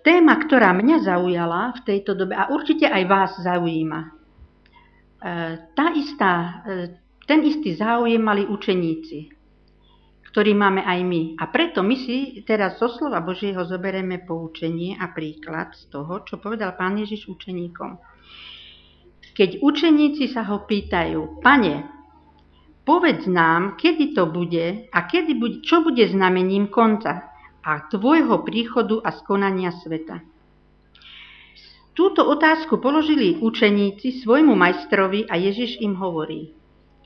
téma, ktorá mňa zaujala v tejto dobe a určite aj vás zaujíma. E, tá istá, e, ten istý záujem mali učeníci, ktorý máme aj my. A preto my si teraz zo slova Božieho zoberieme poučenie a príklad z toho, čo povedal Pán Ježiš učeníkom. Keď učeníci sa ho pýtajú, Pane, povedz nám, kedy to bude a kedy bude, čo bude znamením konca a tvojho príchodu a skonania sveta. Túto otázku položili učeníci svojmu majstrovi a Ježiš im hovorí,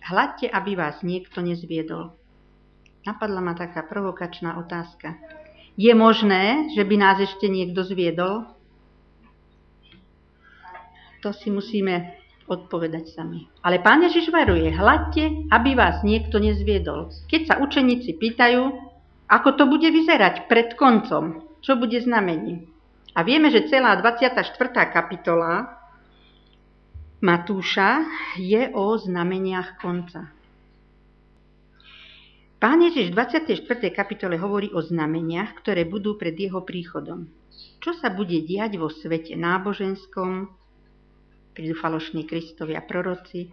hľadte, aby vás niekto nezviedol. Napadla ma taká provokačná otázka. Je možné, že by nás ešte niekto zviedol? To si musíme odpovedať sami. Ale pán Ježiš varuje, hľadte, aby vás niekto nezviedol. Keď sa učeníci pýtajú, ako to bude vyzerať pred koncom? Čo bude znamením? A vieme, že celá 24. kapitola Matúša je o znameniach konca. Pán Ježiš v 24. kapitole hovorí o znameniach, ktoré budú pred jeho príchodom. Čo sa bude diať vo svete náboženskom, prídu falošní Kristovi a proroci,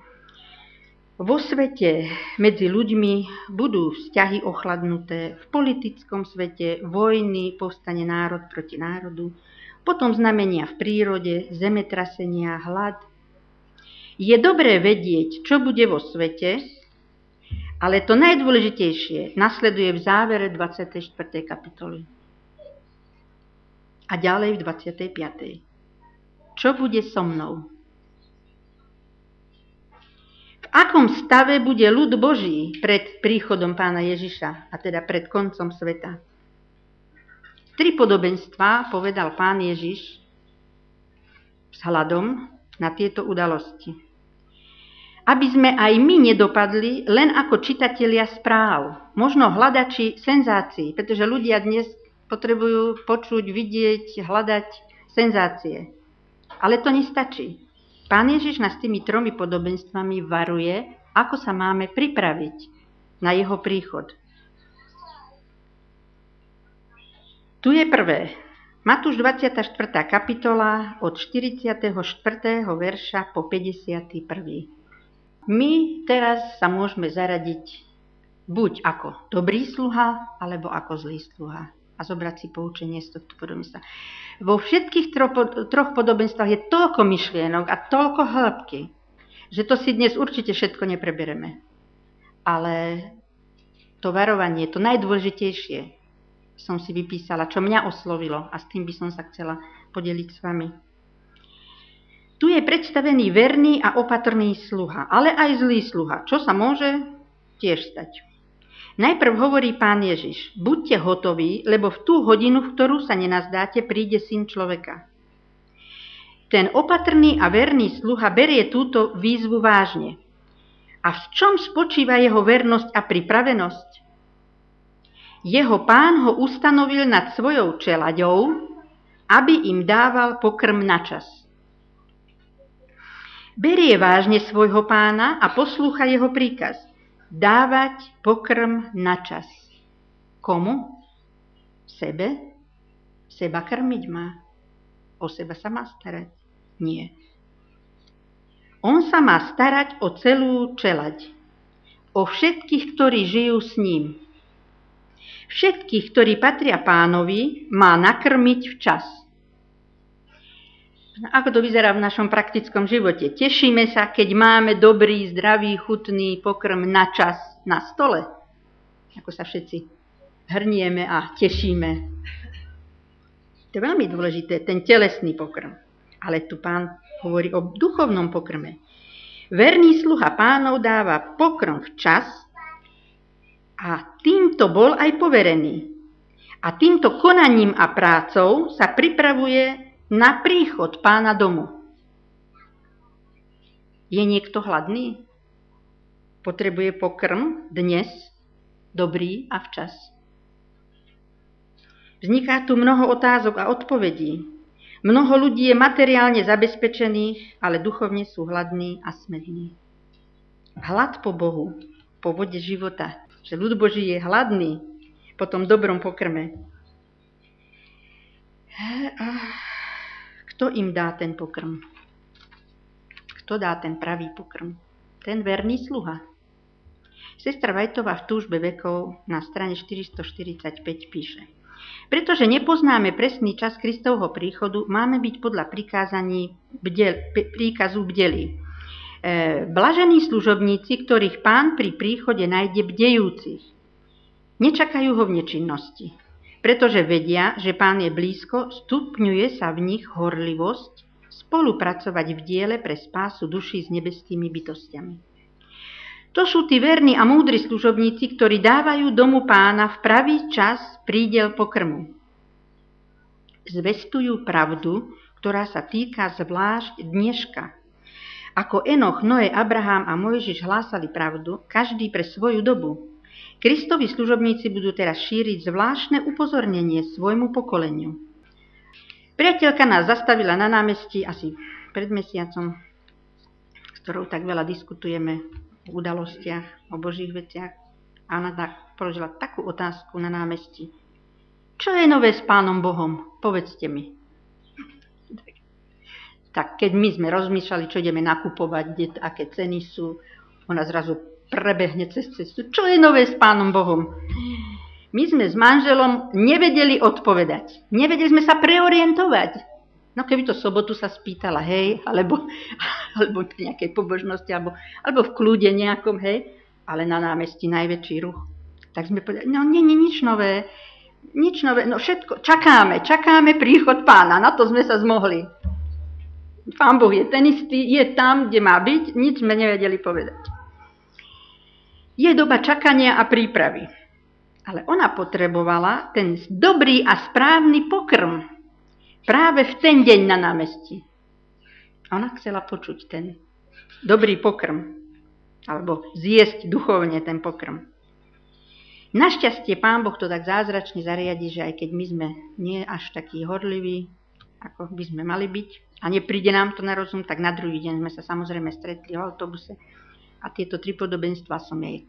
vo svete medzi ľuďmi budú vzťahy ochladnuté, v politickom svete vojny, povstane národ proti národu, potom znamenia v prírode, zemetrasenia, hlad. Je dobré vedieť, čo bude vo svete, ale to najdôležitejšie nasleduje v závere 24. kapitoly. A ďalej v 25. Čo bude so mnou? Akom stave bude ľud Boží pred príchodom pána Ježiša, a teda pred koncom sveta. Tri podobenstvá povedal pán Ježiš s hľadom na tieto udalosti. Aby sme aj my nedopadli len ako čitatelia správ, možno hľadači senzácií, pretože ľudia dnes potrebujú počuť, vidieť, hľadať senzácie. Ale to nestačí. Pán Ježiš nás tými tromi podobenstvami varuje, ako sa máme pripraviť na jeho príchod. Tu je prvé. Matúš 24. kapitola od 44. verša po 51. My teraz sa môžeme zaradiť buď ako dobrý sluha, alebo ako zlý sluha a zobrať si poučenie z tohto podobenstva. Vo všetkých troch, podobenstvách je toľko myšlienok a toľko hĺbky, že to si dnes určite všetko neprebereme. Ale to varovanie, to najdôležitejšie som si vypísala, čo mňa oslovilo a s tým by som sa chcela podeliť s vami. Tu je predstavený verný a opatrný sluha, ale aj zlý sluha, čo sa môže tiež stať. Najprv hovorí pán Ježiš, buďte hotoví, lebo v tú hodinu, v ktorú sa nenazdáte, príde syn človeka. Ten opatrný a verný sluha berie túto výzvu vážne. A v čom spočíva jeho vernosť a pripravenosť? Jeho pán ho ustanovil nad svojou čelaďou, aby im dával pokrm na čas. Berie vážne svojho pána a poslúcha jeho príkaz – dávať pokrm na čas. Komu? Sebe? Seba krmiť má. O seba sa má starať? Nie. On sa má starať o celú čelať. O všetkých, ktorí žijú s ním. Všetkých, ktorí patria pánovi, má nakrmiť včas. Ako to vyzerá v našom praktickom živote? Tešíme sa, keď máme dobrý, zdravý, chutný pokrm na čas na stole. Ako sa všetci hrnieme a tešíme. To je veľmi dôležité, ten telesný pokrm. Ale tu pán hovorí o duchovnom pokrme. Verný sluha pánov dáva pokrm včas a týmto bol aj poverený. A týmto konaním a prácou sa pripravuje na príchod pána domu. Je niekto hladný? Potrebuje pokrm dnes, dobrý a včas. Vzniká tu mnoho otázok a odpovedí. Mnoho ľudí je materiálne zabezpečených, ale duchovne sú hladní a smední. Hlad po Bohu, po vode života, že ľud Boží je hladný po tom dobrom pokrme, Ale a kto im dá ten pokrm? Kto dá ten pravý pokrm? Ten verný sluha. Sestra Vajtová v túžbe vekov na strane 445 píše. Pretože nepoznáme presný čas Kristovho príchodu, máme byť podľa prikázaní bdel, príkazu bdelí. E, blažení služobníci, ktorých pán pri príchode nájde bdejúcich. Nečakajú ho v nečinnosti pretože vedia, že pán je blízko, stupňuje sa v nich horlivosť spolupracovať v diele pre spásu duší s nebeskými bytostiami. To sú tí verní a múdri služobníci, ktorí dávajú domu pána v pravý čas prídel pokrmu. Zvestujú pravdu, ktorá sa týka zvlášť dneška. Ako Enoch, Noé, Abraham a Mojžiš hlásali pravdu, každý pre svoju dobu, Kristovi služobníci budú teraz šíriť zvláštne upozornenie svojmu pokoleniu. Priateľka nás zastavila na námestí asi pred mesiacom, s ktorou tak veľa diskutujeme o udalostiach, o božích veciach. A ona tak položila takú otázku na námestí. Čo je nové s pánom Bohom? Povedzte mi. Tak keď my sme rozmýšľali, čo ideme nakupovať, kde, aké ceny sú, ona zrazu prebehne cez cestu. Čo je nové s Pánom Bohom? My sme s manželom nevedeli odpovedať. Nevedeli sme sa preorientovať. No keby to sobotu sa spýtala, hej, alebo, alebo v nejakej pobožnosti, alebo, alebo v kľude nejakom, hej, ale na námestí najväčší ruch. Tak sme povedali, no nie, nie, nič nové, nič nové, no všetko, čakáme, čakáme príchod pána, na to sme sa zmohli. Pán Boh je ten istý, je tam, kde má byť, nič sme nevedeli povedať. Je doba čakania a prípravy. Ale ona potrebovala ten dobrý a správny pokrm práve v ten deň na námestí. Ona chcela počuť ten dobrý pokrm, alebo zjesť duchovne ten pokrm. Našťastie Pán Boh to tak zázračne zariadi, že aj keď my sme nie až takí horliví, ako by sme mali byť, a nepríde nám to na rozum, tak na druhý deň sme sa samozrejme stretli v autobuse a tieto tri podobenstva som jej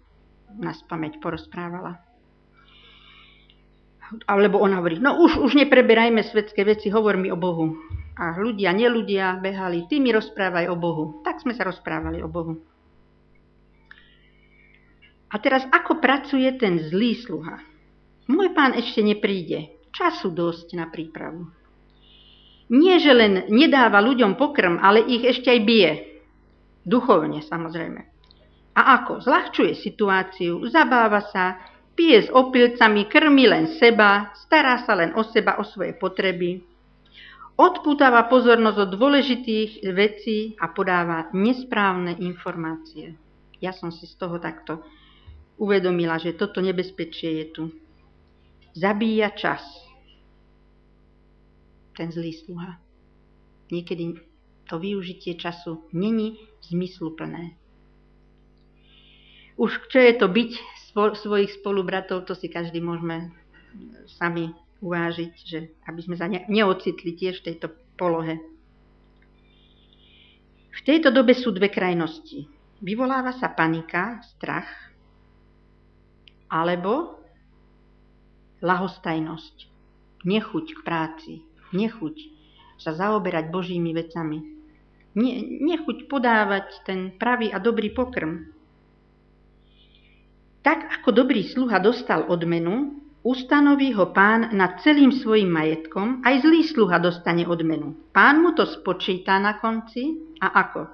na spameť porozprávala. Alebo ona hovorí, no už, už nepreberajme svetské veci, hovor mi o Bohu. A ľudia, neľudia behali, ty mi rozprávaj o Bohu. Tak sme sa rozprávali o Bohu. A teraz, ako pracuje ten zlý sluha? Môj pán ešte nepríde. Času dosť na prípravu. Nie, že len nedáva ľuďom pokrm, ale ich ešte aj bije. Duchovne, samozrejme. A ako? Zľahčuje situáciu, zabáva sa, pije s opilcami, krmi len seba, stará sa len o seba, o svoje potreby. Odputáva pozornosť od dôležitých vecí a podáva nesprávne informácie. Ja som si z toho takto uvedomila, že toto nebezpečie je tu. Zabíja čas. Ten zlý sluha. Niekedy to využitie času není zmysluplné. Už čo je to byť svojich spolubratov, to si každý môžeme sami uvážiť, že aby sme sa neocitli tiež v tejto polohe. V tejto dobe sú dve krajnosti. Vyvoláva sa panika, strach, alebo lahostajnosť, nechuť k práci, nechuť sa zaoberať Božími vecami, nechuť podávať ten pravý a dobrý pokrm, tak ako dobrý sluha dostal odmenu, ustanoví ho pán nad celým svojim majetkom, aj zlý sluha dostane odmenu. Pán mu to spočíta na konci a ako?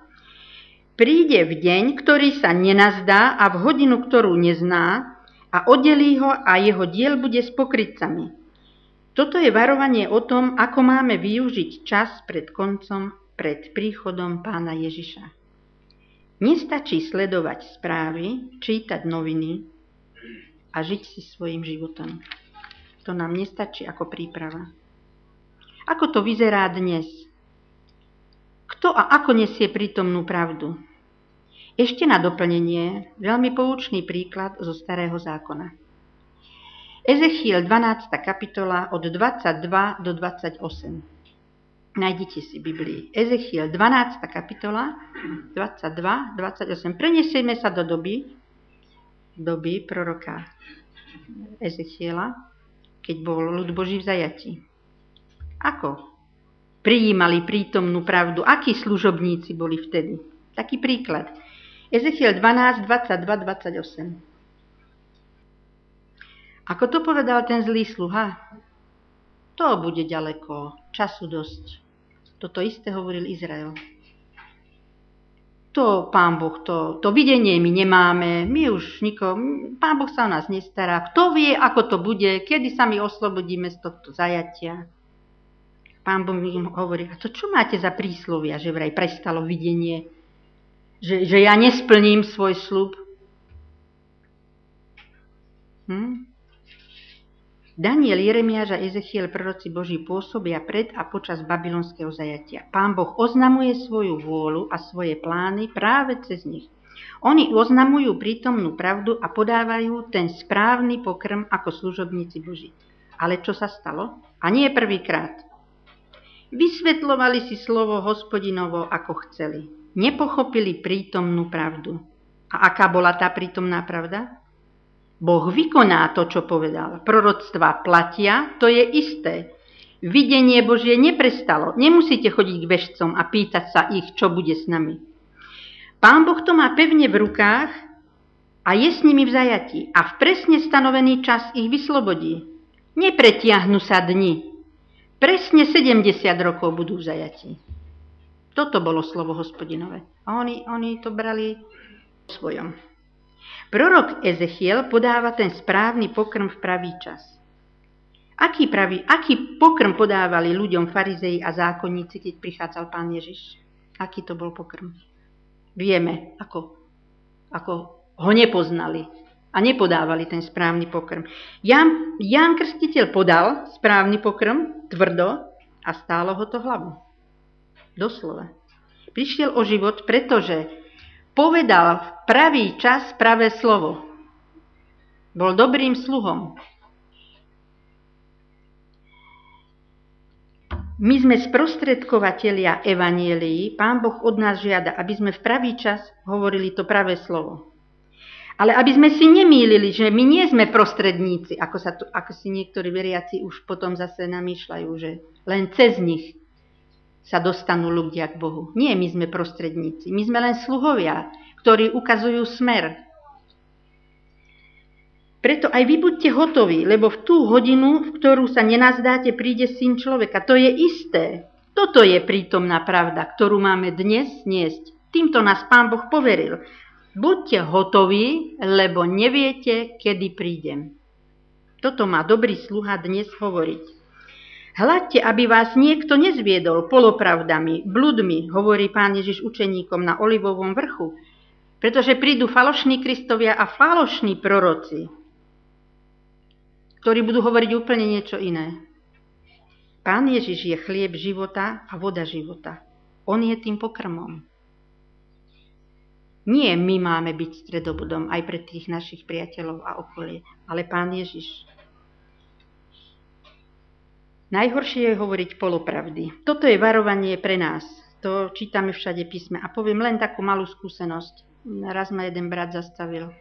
Príde v deň, ktorý sa nenazdá a v hodinu, ktorú nezná a oddelí ho a jeho diel bude s pokrytcami. Toto je varovanie o tom, ako máme využiť čas pred koncom, pred príchodom pána Ježiša. Nestačí sledovať správy, čítať noviny a žiť si svojim životom. To nám nestačí ako príprava. Ako to vyzerá dnes? Kto a ako nesie prítomnú pravdu? Ešte na doplnenie veľmi poučný príklad zo Starého zákona. Ezechiel 12. kapitola od 22 do 28. Nájdite si Biblii. Ezechiel 12. kapitola, 22, 28. Prenesieme sa do doby, doby proroka Ezechiela, keď bol ľud Boží v zajati. Ako prijímali prítomnú pravdu? Akí služobníci boli vtedy? Taký príklad. Ezechiel 12, 22, 28. Ako to povedal ten zlý sluha? To bude ďaleko, času dosť. Toto isté hovoril Izrael. To, pán Boh, to, to videnie my nemáme, my už nikom, pán Boh sa o nás nestará. Kto vie, ako to bude, kedy sa my oslobodíme z tohto zajatia. Pán Boh im hovorí, a to čo máte za príslovia, že vraj prestalo videnie, že, že ja nesplním svoj slub? Hm? Daniel, Jeremiáš a Ezechiel, proroci Boží, pôsobia pred a počas babylonského zajatia. Pán Boh oznamuje svoju vôľu a svoje plány práve cez nich. Oni oznamujú prítomnú pravdu a podávajú ten správny pokrm ako služobníci Boží. Ale čo sa stalo? A nie prvýkrát. Vysvetlovali si slovo hospodinovo, ako chceli. Nepochopili prítomnú pravdu. A aká bola tá prítomná pravda? Boh vykoná to, čo povedal. Proroctva platia, to je isté. Videnie Božie neprestalo. Nemusíte chodiť k vešcom a pýtať sa ich, čo bude s nami. Pán Boh to má pevne v rukách a je s nimi v zajatí a v presne stanovený čas ich vyslobodí. Nepretiahnu sa dni. Presne 70 rokov budú v zajatí. Toto bolo slovo hospodinové. A oni, oni to brali svojom. Prorok Ezechiel podáva ten správny pokrm v pravý čas. Aký, pravý, aký pokrm podávali ľuďom farizei a zákonníci, keď prichádzal pán Ježiš? Aký to bol pokrm? Vieme, ako, ako ho nepoznali a nepodávali ten správny pokrm. Jan, Jan Krstiteľ podal správny pokrm tvrdo a stálo ho to hlavu. Doslova. Prišiel o život, pretože povedal v pravý čas pravé slovo. Bol dobrým sluhom. My sme sprostredkovateľia evanielii. Pán Boh od nás žiada, aby sme v pravý čas hovorili to pravé slovo. Ale aby sme si nemýlili, že my nie sme prostredníci, ako, sa tu, ako si niektorí veriaci už potom zase namýšľajú, že len cez nich sa dostanú ľudia k Bohu. Nie, my sme prostredníci. My sme len sluhovia, ktorí ukazujú smer. Preto aj vy buďte hotoví, lebo v tú hodinu, v ktorú sa nenazdáte, príde syn človeka. To je isté. Toto je prítomná pravda, ktorú máme dnes niesť. Týmto nás Pán Boh poveril. Buďte hotoví, lebo neviete, kedy prídem. Toto má dobrý sluha dnes hovoriť. Hľadte, aby vás niekto nezviedol polopravdami, bludmi, hovorí pán Ježiš učeníkom na Olivovom vrchu, pretože prídu falošní kristovia a falošní proroci, ktorí budú hovoriť úplne niečo iné. Pán Ježiš je chlieb života a voda života. On je tým pokrmom. Nie my máme byť stredobodom aj pre tých našich priateľov a okolie, ale Pán Ježiš. Najhoršie je hovoriť polopravdy. Toto je varovanie pre nás. To čítame všade písme. A poviem len takú malú skúsenosť. Raz ma jeden brat zastavil.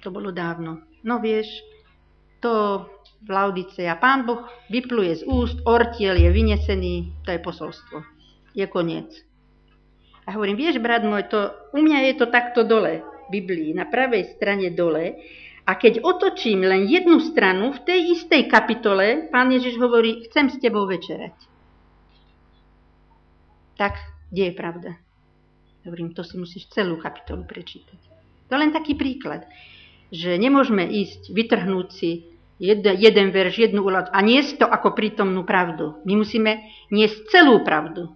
To bolo dávno. No vieš, to v Laudice a pán Boh vypluje z úst, ortiel je vynesený, to je posolstvo. Je koniec. A hovorím, vieš, brat môj, to, u mňa je to takto dole, v Biblii, na pravej strane dole, a keď otočím len jednu stranu, v tej istej kapitole pán Ježiš hovorí, chcem s tebou večerať. Tak, kde je pravda? Hovorím, to si musíš celú kapitolu prečítať. To je len taký príklad, že nemôžeme ísť, vytrhnúť si jeden, jeden verš, jednu úlohu a niesť to ako prítomnú pravdu. My musíme niesť celú pravdu.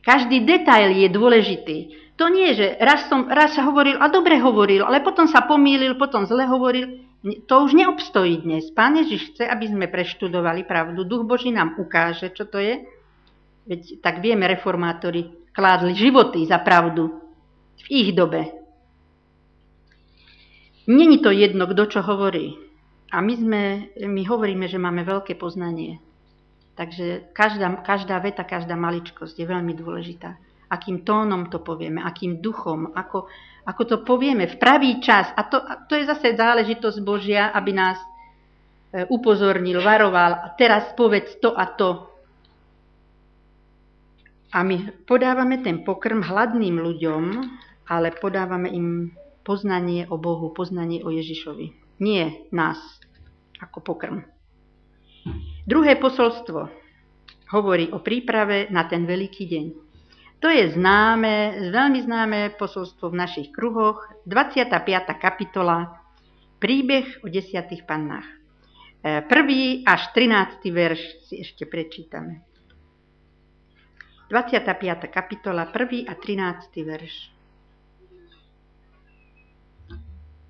Každý detail je dôležitý. To nie, že raz, som, raz hovoril a dobre hovoril, ale potom sa pomýlil, potom zle hovoril. To už neobstojí dnes. Pán Ježiš chce, aby sme preštudovali pravdu. Duch Boží nám ukáže, čo to je. Veď tak vieme, reformátori kládli životy za pravdu v ich dobe. Není to jedno, kto čo hovorí. A my, sme, my hovoríme, že máme veľké poznanie. Takže každá, každá veta, každá maličkosť je veľmi dôležitá akým tónom to povieme, akým duchom, ako, ako to povieme v pravý čas. A to, a to je zase záležitosť Božia, aby nás upozornil, varoval a teraz povedz to a to. A my podávame ten pokrm hladným ľuďom, ale podávame im poznanie o Bohu, poznanie o Ježišovi. Nie nás ako pokrm. Druhé posolstvo hovorí o príprave na ten veľký deň. To je známe, veľmi známe posolstvo v našich kruhoch, 25. kapitola, príbeh o desiatých pannách. E, prvý až 13. verš si ešte prečítame. 25. kapitola, 1. a 13. verš.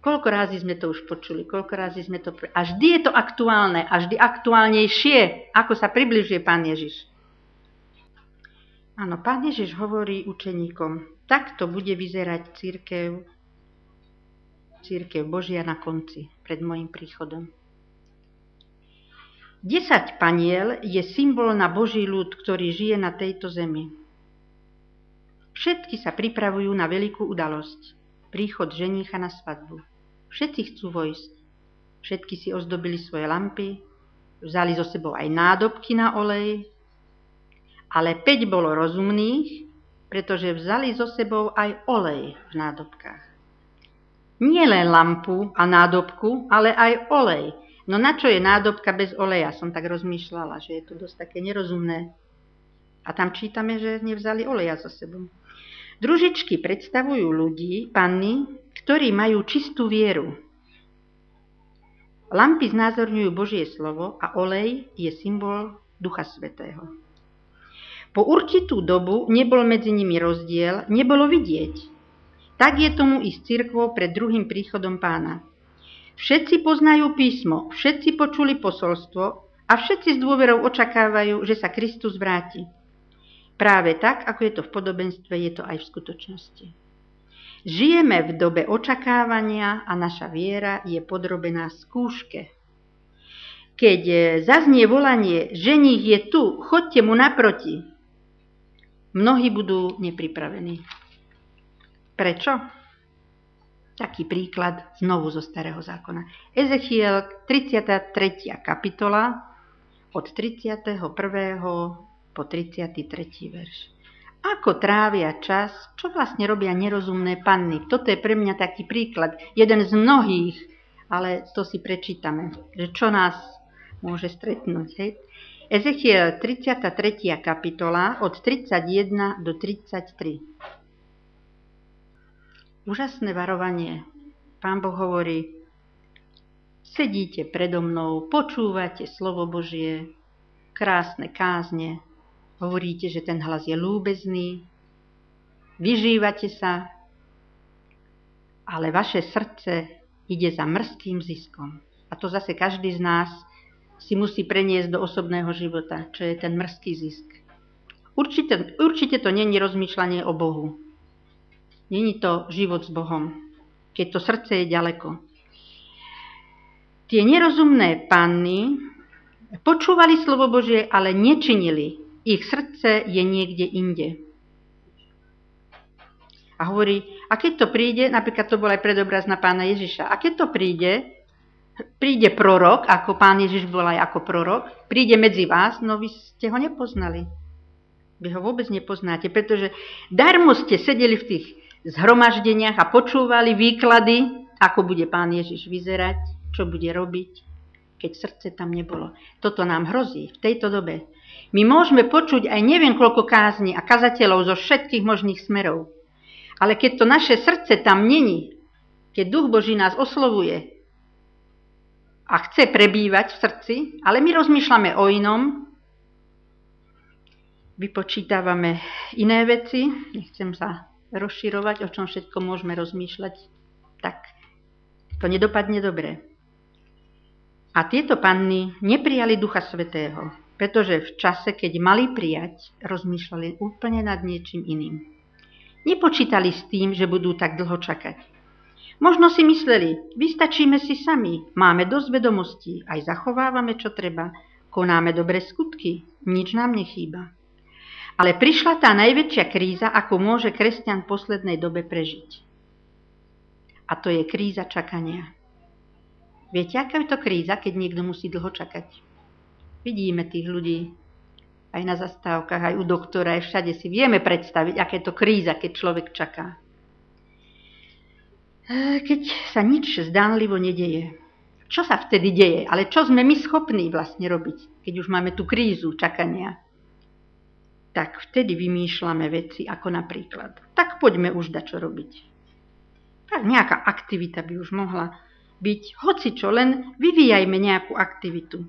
Koľko rázy sme to už počuli, koľko rázy sme to... A vždy je to aktuálne, a vždy aktuálnejšie, ako sa približuje Pán Ježiš. Áno, Pán Ježiš hovorí učeníkom, takto bude vyzerať církev, církev Božia na konci, pred môjim príchodom. Desať paniel je symbol na Boží ľud, ktorý žije na tejto zemi. Všetky sa pripravujú na veľkú udalosť, príchod ženícha na svadbu. Všetci chcú vojsť. Všetky si ozdobili svoje lampy, vzali so sebou aj nádobky na olej, ale päť bolo rozumných, pretože vzali so sebou aj olej v nádobkách. Nie len lampu a nádobku, ale aj olej, No na čo je nádobka bez oleja? Som tak rozmýšľala, že je to dosť také nerozumné. A tam čítame, že nevzali oleja so sebou. Družičky predstavujú ľudí, panny, ktorí majú čistú vieru. Lampy znázorňujú Božie slovo a olej je symbol Ducha Svetého. Po určitú dobu nebol medzi nimi rozdiel, nebolo vidieť. Tak je tomu i s cirkvou pred druhým príchodom pána. Všetci poznajú písmo, všetci počuli posolstvo a všetci s dôverou očakávajú, že sa Kristus vráti. Práve tak, ako je to v podobenstve, je to aj v skutočnosti. Žijeme v dobe očakávania a naša viera je podrobená skúške. Keď zaznie volanie, ženích je tu, chodte mu naproti, mnohí budú nepripravení. Prečo? Taký príklad znovu zo Starého zákona. Ezechiel 33. kapitola od 31. po 33. verš. Ako trávia čas, čo vlastne robia nerozumné panny. Toto je pre mňa taký príklad, jeden z mnohých, ale to si prečítame, že čo nás môže stretnúť. Hej? Ezechiel 33. kapitola od 31 do 33. Úžasné varovanie. Pán Boh hovorí, sedíte predo mnou, počúvate slovo Božie, krásne kázne, hovoríte, že ten hlas je lúbezný, vyžívate sa, ale vaše srdce ide za mrzkým ziskom. A to zase každý z nás si musí preniesť do osobného života, čo je ten mrzký zisk. Určite, určite to není rozmýšľanie o Bohu. Není to život s Bohom, keď to srdce je ďaleko. Tie nerozumné panny počúvali slovo Božie, ale nečinili. Ich srdce je niekde inde. A hovorí, a keď to príde, napríklad to bol aj predobraz na pána Ježiša, a keď to príde, príde prorok, ako pán Ježiš aj ako prorok, príde medzi vás, no vy ste ho nepoznali. Vy ho vôbec nepoznáte, pretože darmo ste sedeli v tých zhromaždeniach a počúvali výklady, ako bude pán Ježiš vyzerať, čo bude robiť, keď srdce tam nebolo. Toto nám hrozí v tejto dobe. My môžeme počuť aj neviem koľko kázni a kazateľov zo všetkých možných smerov. Ale keď to naše srdce tam není, keď Duch Boží nás oslovuje a chce prebývať v srdci, ale my rozmýšľame o inom, vypočítavame iné veci, nechcem sa rozširovať, o čom všetko môžeme rozmýšľať, tak to nedopadne dobre. A tieto panny neprijali Ducha Svetého, pretože v čase, keď mali prijať, rozmýšľali úplne nad niečím iným. Nepočítali s tým, že budú tak dlho čakať. Možno si mysleli, vystačíme si sami, máme dosť vedomostí, aj zachovávame, čo treba, konáme dobre skutky, nič nám nechýba. Ale prišla tá najväčšia kríza, ako môže kresťan v poslednej dobe prežiť. A to je kríza čakania. Viete, aká je to kríza, keď niekto musí dlho čakať? Vidíme tých ľudí aj na zastávkach, aj u doktora, aj všade si vieme predstaviť, aké to kríza, keď človek čaká. E, keď sa nič zdánlivo nedeje. Čo sa vtedy deje? Ale čo sme my schopní vlastne robiť, keď už máme tú krízu čakania? Tak vtedy vymýšľame veci, ako napríklad. Tak poďme už dať čo robiť. Tak nejaká aktivita by už mohla byť, hoci čo, len vyvíjajme nejakú aktivitu.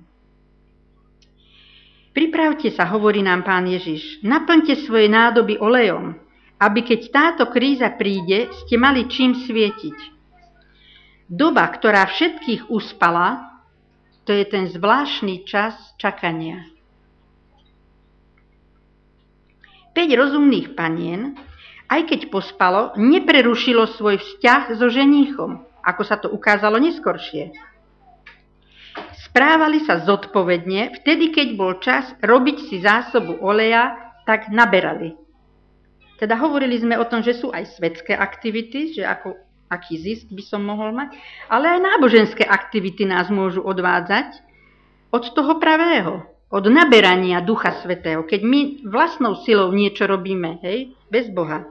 Pripravte sa, hovorí nám pán Ježiš, naplňte svoje nádoby olejom, aby keď táto kríza príde, ste mali čím svietiť. Doba, ktorá všetkých uspala, to je ten zvláštny čas čakania. Päť rozumných panien, aj keď pospalo, neprerušilo svoj vzťah so ženíchom, ako sa to ukázalo neskoršie. Správali sa zodpovedne, vtedy keď bol čas robiť si zásobu oleja, tak naberali. Teda hovorili sme o tom, že sú aj svetské aktivity, že ako, aký zisk by som mohol mať, ale aj náboženské aktivity nás môžu odvádzať od toho pravého, od naberania Ducha Svetého. Keď my vlastnou silou niečo robíme, hej, bez Boha,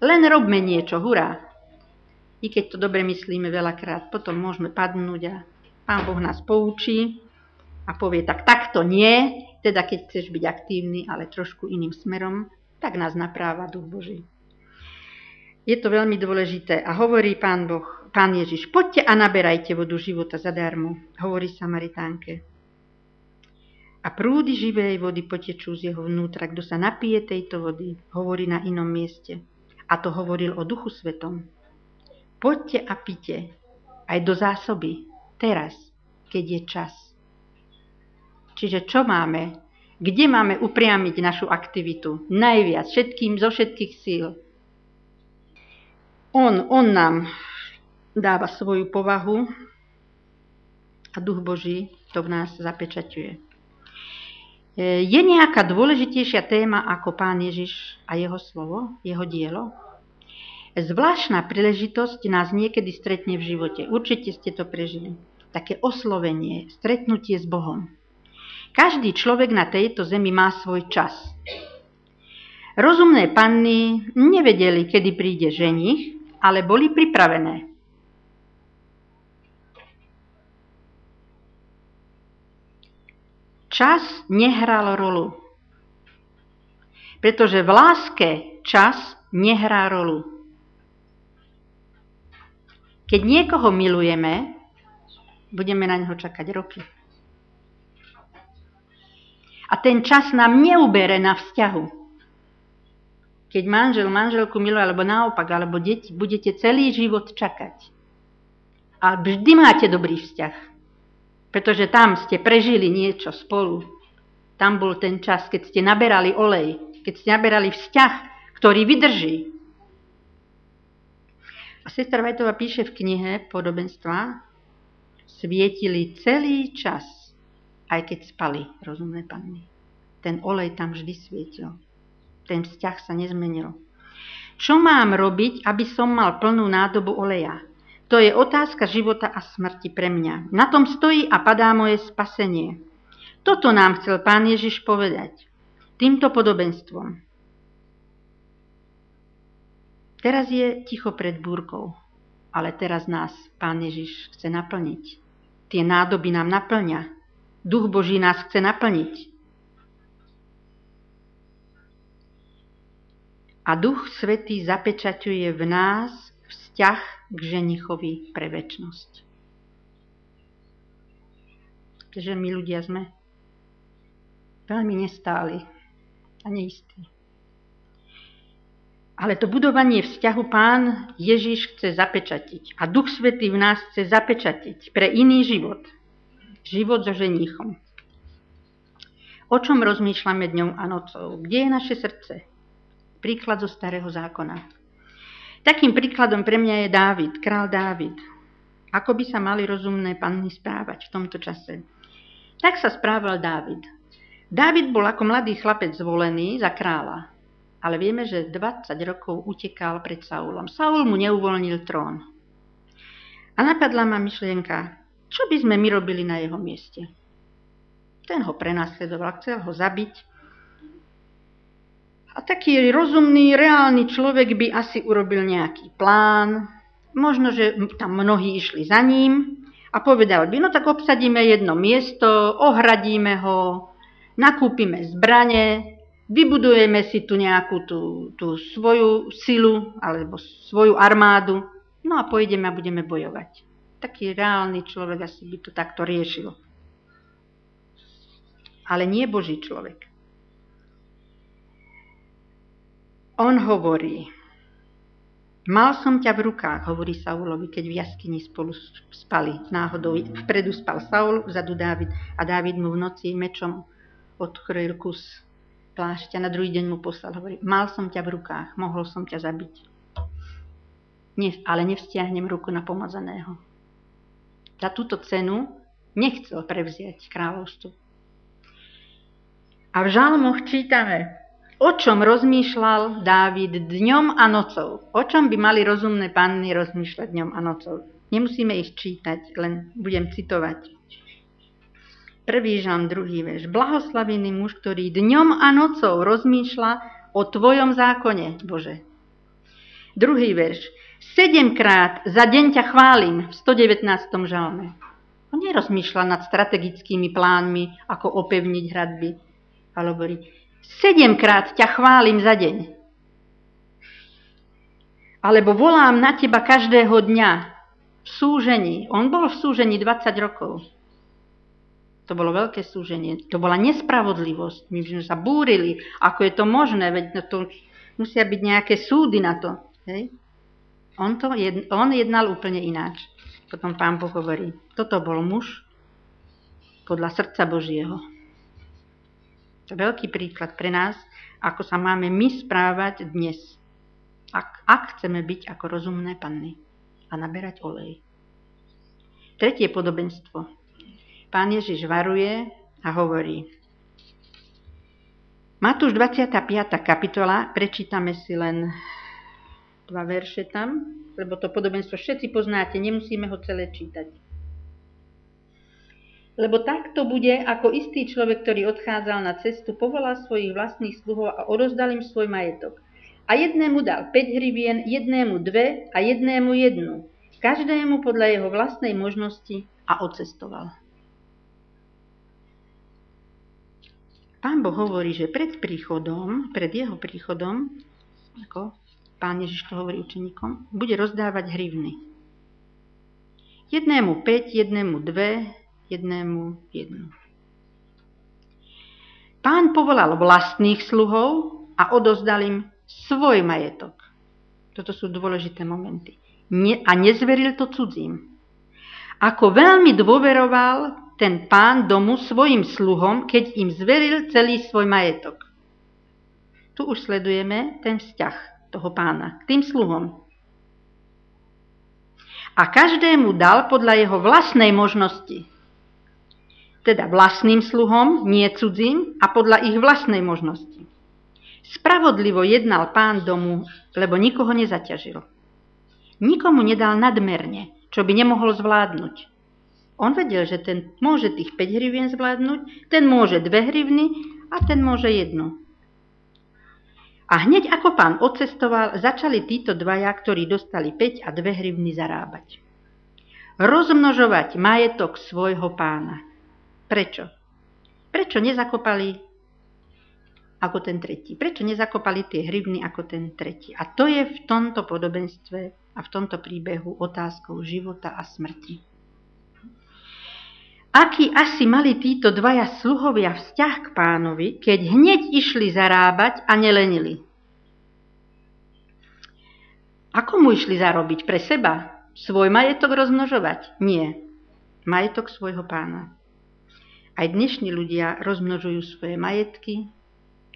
len robme niečo, hurá. I keď to dobre myslíme veľakrát, potom môžeme padnúť a Pán Boh nás poučí a povie, tak takto nie, teda keď chceš byť aktívny, ale trošku iným smerom, tak nás napráva Duch Boží. Je to veľmi dôležité a hovorí Pán Boh, Pán Ježiš, poďte a naberajte vodu života zadarmo, hovorí Samaritánke. A prúdy živej vody potečú z jeho vnútra. Kto sa napije tejto vody, hovorí na inom mieste. A to hovoril o Duchu Svetom. Poďte a pite aj do zásoby, teraz, keď je čas. Čiže čo máme? Kde máme upriamiť našu aktivitu? Najviac, všetkým, zo všetkých síl. On, on nám dáva svoju povahu a duch Boží to v nás zapečaťuje. E, je nejaká dôležitejšia téma ako Pán Ježiš a jeho slovo, jeho dielo? Zvláštna príležitosť nás niekedy stretne v živote. Určite ste to prežili také oslovenie, stretnutie s Bohom. Každý človek na tejto zemi má svoj čas. Rozumné panny nevedeli, kedy príde ženich, ale boli pripravené. Čas nehral rolu. Pretože v láske čas nehrá rolu. Keď niekoho milujeme, budeme na neho čakať roky. A ten čas nám neubere na vzťahu. Keď manžel manželku miluje, alebo naopak, alebo deti, budete celý život čakať. A vždy máte dobrý vzťah. Pretože tam ste prežili niečo spolu. Tam bol ten čas, keď ste naberali olej, keď ste naberali vzťah, ktorý vydrží. A sestra Vajtová píše v knihe Podobenstva, svietili celý čas, aj keď spali, rozumné panny. Ten olej tam vždy svietil. Ten vzťah sa nezmenil. Čo mám robiť, aby som mal plnú nádobu oleja? To je otázka života a smrti pre mňa. Na tom stojí a padá moje spasenie. Toto nám chcel pán Ježiš povedať. Týmto podobenstvom. Teraz je ticho pred búrkou, ale teraz nás pán Ježiš chce naplniť tie nádoby nám naplňa. Duch Boží nás chce naplniť. A Duch Svetý zapečaťuje v nás vzťah k ženichovi pre väčnosť. Takže my ľudia sme veľmi nestáli a neistí. Ale to budovanie vzťahu pán Ježiš chce zapečatiť a Duch Svetý v nás chce zapečatiť pre iný život. Život so ženichom. O čom rozmýšľame dňom a nocou? Kde je naše srdce? Príklad zo starého zákona. Takým príkladom pre mňa je Dávid, král Dávid. Ako by sa mali rozumné panny správať v tomto čase? Tak sa správal Dávid. Dávid bol ako mladý chlapec zvolený za kráľa ale vieme, že 20 rokov utekal pred Saulom. Saul mu neuvoľnil trón. A napadla ma myšlienka, Čo by sme my robili na jeho mieste? Ten ho prenasledoval, chcel ho zabiť. A taký rozumný, reálny človek by asi urobil nejaký plán. Možno, že tam mnohí išli za ním a povedal by, no tak obsadíme jedno miesto, ohradíme ho, nakúpime zbrane, vybudujeme si tu nejakú tú, tú svoju silu alebo svoju armádu, no a pôjdeme a budeme bojovať. Taký reálny človek asi by to takto riešil. Ale nie Boží človek. On hovorí, mal som ťa v rukách, hovorí Saulovi, keď v jaskyni spolu spali. Náhodou vpredu spal Saul, vzadu Dávid a Dávid mu v noci mečom odkrojil kus plášťa. Na druhý deň mu poslal, hovorí, mal som ťa v rukách, mohol som ťa zabiť. Nie, ale nevzťahnem ruku na pomazaného. Za túto cenu nechcel prevziať kráľovstvo. A v žalmoch čítame, o čom rozmýšľal Dávid dňom a nocou. O čom by mali rozumné panny rozmýšľať dňom a nocou. Nemusíme ich čítať, len budem citovať. Prvý žalm, druhý verš. Blahoslavený muž, ktorý dňom a nocou rozmýšľa o tvojom zákone, Bože. Druhý verš. Sedemkrát za deň ťa chválim v 119. žalme. On nerozmýšľa nad strategickými plánmi, ako opevniť hradby, ale hovorí, Sedemkrát ťa chválim za deň. Alebo volám na teba každého dňa v súžení. On bol v súžení 20 rokov. To bolo veľké súženie. To bola nespravodlivosť. My sme sa búrili, ako je to možné, veď to musia byť nejaké súdy na to. Hej? On, to jed, on jednal úplne ináč. Potom pán Boh hovorí, toto bol muž podľa srdca Božieho. To je veľký príklad pre nás, ako sa máme my správať dnes, ak, ak chceme byť ako rozumné panny a naberať olej. Tretie podobenstvo. Pán Ježiš varuje a hovorí. Matúš 25. kapitola, prečítame si len dva verše tam, lebo to podobenstvo všetci poznáte, nemusíme ho celé čítať. Lebo takto bude, ako istý človek, ktorý odchádzal na cestu, povolal svojich vlastných sluhov a odozdal im svoj majetok. A jednému dal 5 hrivien, jednému dve a jednému jednu. Každému podľa jeho vlastnej možnosti a odcestoval. Pán Boh hovorí, že pred príchodom, pred jeho príchodom, ako pán Ježiš to hovorí učeníkom, bude rozdávať hrivny. Jednému 5, jednému 2, jednému jednu. Pán povolal vlastných sluhov a odozdal im svoj majetok. Toto sú dôležité momenty. Ne, a nezveril to cudzím. Ako veľmi dôveroval ten pán domu svojim sluhom, keď im zveril celý svoj majetok. Tu už sledujeme ten vzťah toho pána k tým sluhom. A každému dal podľa jeho vlastnej možnosti teda vlastným sluhom, nie cudzím a podľa ich vlastnej možnosti. Spravodlivo jednal pán domu, lebo nikoho nezaťažil. Nikomu nedal nadmerne, čo by nemohol zvládnuť. On vedel, že ten môže tých 5 hrivien zvládnuť, ten môže 2 hrivny a ten môže jednu. A hneď ako pán odcestoval, začali títo dvaja, ktorí dostali 5 a 2 hrivny zarábať. Rozmnožovať majetok svojho pána. Prečo? Prečo nezakopali ako ten tretí? Prečo nezakopali tie hrivny ako ten tretí? A to je v tomto podobenstve a v tomto príbehu otázkou života a smrti. Aký asi mali títo dvaja sluhovia vzťah k pánovi, keď hneď išli zarábať a nelenili? Ako mu išli zarobiť? Pre seba? Svoj majetok rozmnožovať? Nie. Majetok svojho pána. Aj dnešní ľudia rozmnožujú svoje majetky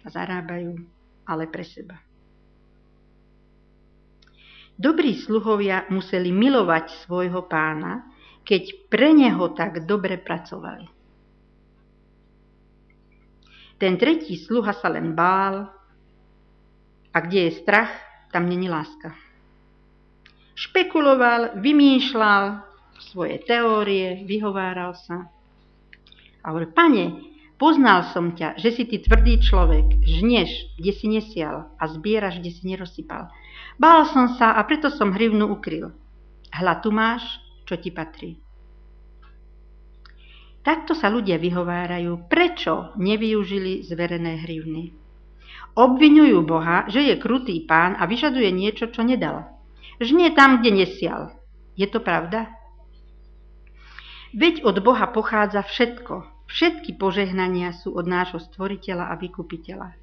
a zarábajú, ale pre seba. Dobrí sluhovia museli milovať svojho pána, keď pre neho tak dobre pracovali. Ten tretí sluha sa len bál a kde je strach, tam není láska. Špekuloval, vymýšľal, svoje teórie, vyhováral sa. A hovoril, pane, poznal som ťa, že si ty tvrdý človek, žneš, kde si nesial a zbieraš, kde si nerosypal. Bál som sa a preto som hrivnu ukryl. Hla tu máš, čo ti patrí. Takto sa ľudia vyhovárajú, prečo nevyužili zverené hrivny. Obvinujú Boha, že je krutý pán a vyžaduje niečo, čo nedal. Žnie tam, kde nesial. Je to pravda? Veď od Boha pochádza všetko. Všetky požehnania sú od nášho stvoriteľa a vykupiteľa.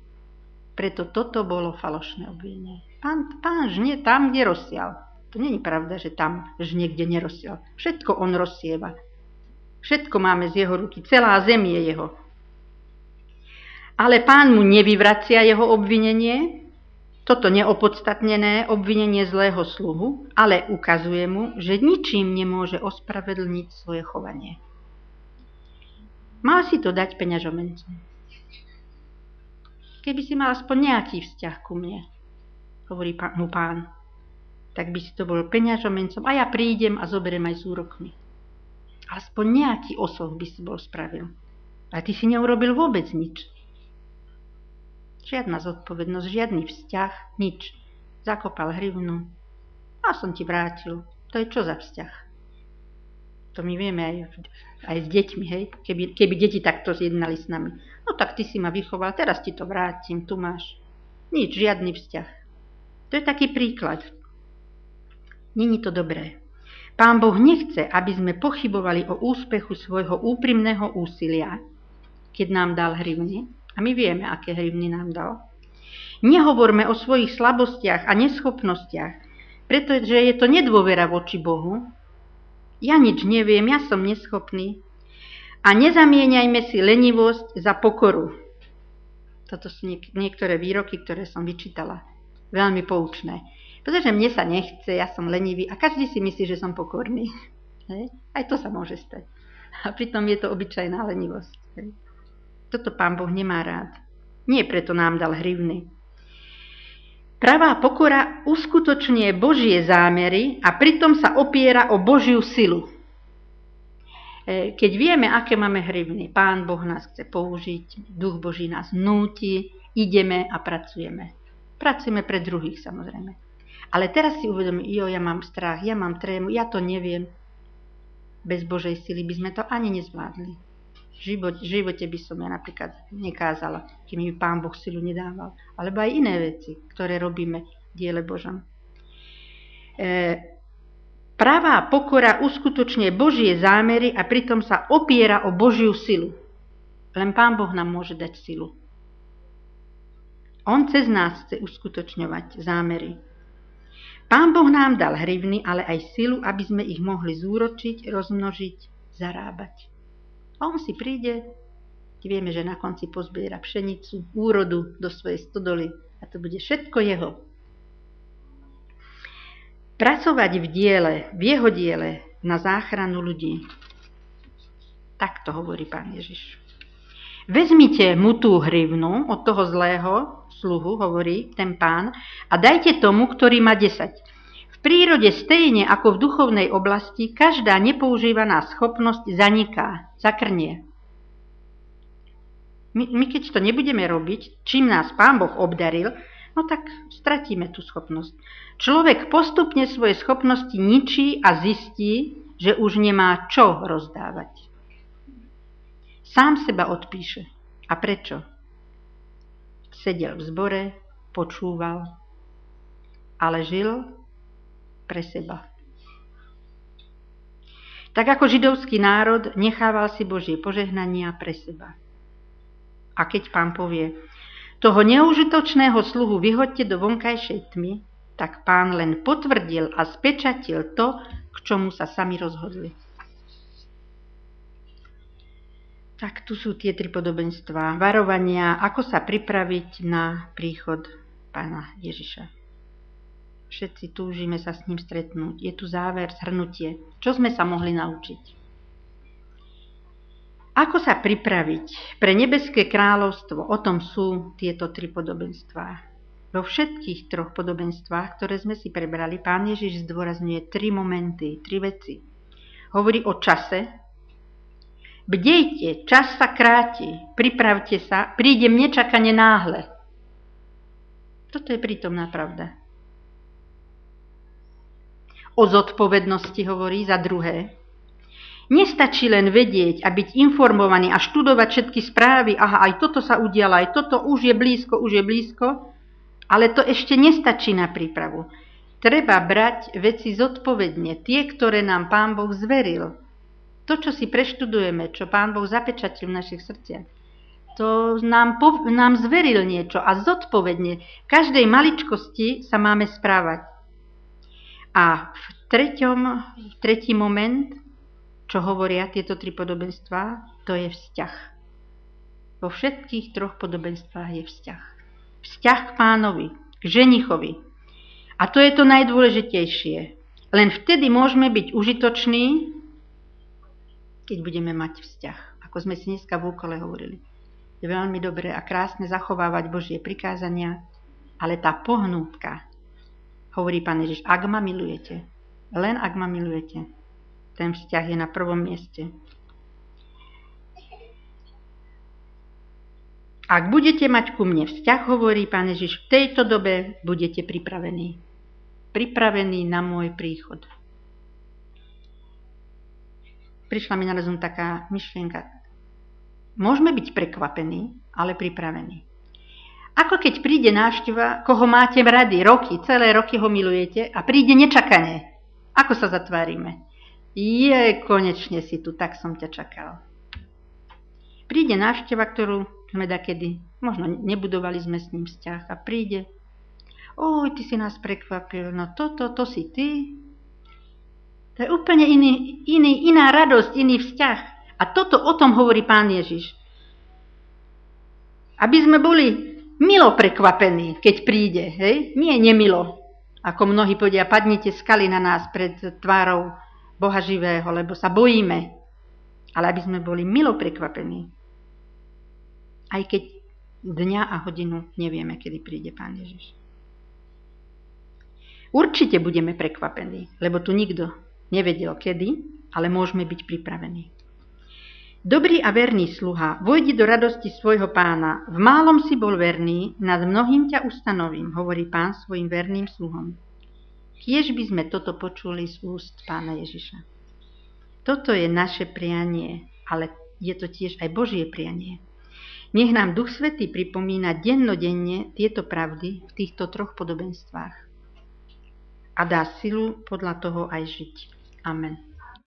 Preto toto bolo falošné obvinenie. Pán, pán žnie tam, kde rozsial. To není pravda, že tam žnie, kde nerosial. Všetko on rozsieva. Všetko máme z jeho ruky, celá zem je jeho. Ale pán mu nevyvracia jeho obvinenie, toto neopodstatnené obvinenie zlého sluhu, ale ukazuje mu, že ničím nemôže ospravedlniť svoje chovanie. Mal si to dať peňažomencom. Keby si mal aspoň nejaký vzťah ku mne, hovorí mu pán, tak by si to bol peňažomencom a ja prídem a zoberiem aj s úrokmi. Aspoň nejaký osoch by si bol spravil. A ty si neurobil vôbec nič. Žiadna zodpovednosť, žiadny vzťah, nič. Zakopal hrivnu. A som ti vrátil. To je čo za vzťah? To my vieme aj, aj s deťmi, hej? Keby, keby deti takto zjednali s nami. No tak ty si ma vychoval, teraz ti to vrátim, tu máš. Nič, žiadny vzťah. To je taký príklad. Není to dobré. Pán Boh nechce, aby sme pochybovali o úspechu svojho úprimného úsilia, keď nám dal hrivny. A my vieme, aké hrivny nám dal. Nehovorme o svojich slabostiach a neschopnostiach, pretože je to nedôvera voči Bohu. Ja nič neviem, ja som neschopný. A nezamieňajme si lenivosť za pokoru. Toto sú niektoré výroky, ktoré som vyčítala. Veľmi poučné. Pretože mne sa nechce, ja som lenivý a každý si myslí, že som pokorný. Hej? Aj to sa môže stať. A pritom je to obyčajná lenivosť. Hej? Toto pán Boh nemá rád. Nie preto nám dal hrivny. Pravá pokora uskutočňuje Božie zámery a pritom sa opiera o Božiu silu. E, keď vieme, aké máme hrivny, Pán Boh nás chce použiť, Duch Boží nás núti, ideme a pracujeme. Pracujeme pre druhých samozrejme. Ale teraz si uvedomím, jo, ja mám strach, ja mám trému, ja to neviem. Bez Božej sily by sme to ani nezvládli. V živote, živote by som ja napríklad nekázala, kým mi Pán Boh silu nedával. Alebo aj iné veci, ktoré robíme v diele Božom. E, pravá pokora uskutočne Božie zámery a pritom sa opiera o Božiu silu. Len Pán Boh nám môže dať silu. On cez nás chce uskutočňovať zámery. Pán Boh nám dal hrivny, ale aj silu, aby sme ich mohli zúročiť, rozmnožiť, zarábať. On si príde, vieme, že na konci pozbiera pšenicu, úrodu do svojej stodoly a to bude všetko jeho. Pracovať v diele, v jeho diele na záchranu ľudí. Tak to hovorí pán Ježiš. Vezmite mu tú hrivnu od toho zlého sluhu, hovorí ten pán, a dajte tomu, ktorý má 10. V prírode stejne ako v duchovnej oblasti každá nepoužívaná schopnosť zaniká, zakrnie. My, my keď to nebudeme robiť, čím nás pán Boh obdaril, no tak stratíme tú schopnosť. Človek postupne svoje schopnosti ničí a zistí, že už nemá čo rozdávať. Sám seba odpíše. A prečo? Sedel v zbore, počúval, ale žil pre seba. Tak ako židovský národ nechával si Božie požehnania pre seba. A keď pán povie, toho neužitočného sluhu vyhoďte do vonkajšej tmy, tak pán len potvrdil a spečatil to, k čomu sa sami rozhodli. Tak tu sú tie tri podobenstvá. Varovania, ako sa pripraviť na príchod pána Ježiša. Všetci túžime sa s ním stretnúť. Je tu záver, zhrnutie. Čo sme sa mohli naučiť? Ako sa pripraviť pre nebeské kráľovstvo? O tom sú tieto tri podobenstvá. Vo všetkých troch podobenstvách, ktoré sme si prebrali, pán Ježiš zdôrazňuje tri momenty, tri veci. hovorí o čase. Bdejte, čas sa kráti, pripravte sa, prídem nečakane náhle. Toto je prítomná pravda. O zodpovednosti hovorí za druhé. Nestačí len vedieť a byť informovaný a študovať všetky správy, aha, aj toto sa udialo, aj toto už je blízko, už je blízko, ale to ešte nestačí na prípravu. Treba brať veci zodpovedne, tie, ktoré nám Pán Boh zveril. To, čo si preštudujeme, čo Pán Boh zapečatil v našich srdciach, to nám, pov- nám zveril niečo a zodpovedne. Každej maličkosti sa máme správať. A v, treťom, v tretí moment, čo hovoria tieto tri podobenstvá, to je vzťah. Vo všetkých troch podobenstvách je vzťah. Vzťah k pánovi, k ženichovi, a to je to najdôležitejšie. Len vtedy môžeme byť užitoční, keď budeme mať vzťah. Ako sme si dneska v úkole hovorili. Je veľmi dobré a krásne zachovávať Božie prikázania, ale tá pohnútka, hovorí Pán Ježiš, ak ma milujete, len ak ma milujete, ten vzťah je na prvom mieste. Ak budete mať ku mne vzťah, hovorí Pán Ježiš, v tejto dobe budete pripravení. Pripravení na môj príchod. Prišla mi na rozum taká myšlienka. Môžeme byť prekvapení, ale pripravení. Ako keď príde návšteva, koho máte rady, roky, celé roky ho milujete a príde nečakanie. Ako sa zatvárime? Je, konečne si tu, tak som ťa čakal. Príde návšteva, ktorú sme dakedy, možno nebudovali sme s ním vzťah a príde, oj, ty si nás prekvapil, no toto, to si ty. To je úplne iný, iný, iná radosť, iný vzťah. A toto o tom hovorí pán Ježiš. Aby sme boli milo prekvapení, keď príde, hej? Nie nemilo. Ako mnohí povedia, padnite skaly na nás pred tvárou Boha živého, lebo sa bojíme. Ale aby sme boli milo prekvapení aj keď dňa a hodinu nevieme, kedy príde Pán Ježiš. Určite budeme prekvapení, lebo tu nikto nevedel kedy, ale môžeme byť pripravení. Dobrý a verný sluha, vojdi do radosti svojho pána. V málom si bol verný, nad mnohým ťa ustanovím, hovorí pán svojim verným sluhom. Kiež by sme toto počuli z úst pána Ježiša. Toto je naše prianie, ale je to tiež aj Božie prianie. Nech nám Duch Svetý pripomína dennodenne tieto pravdy v týchto troch podobenstvách a dá silu podľa toho aj žiť. Amen.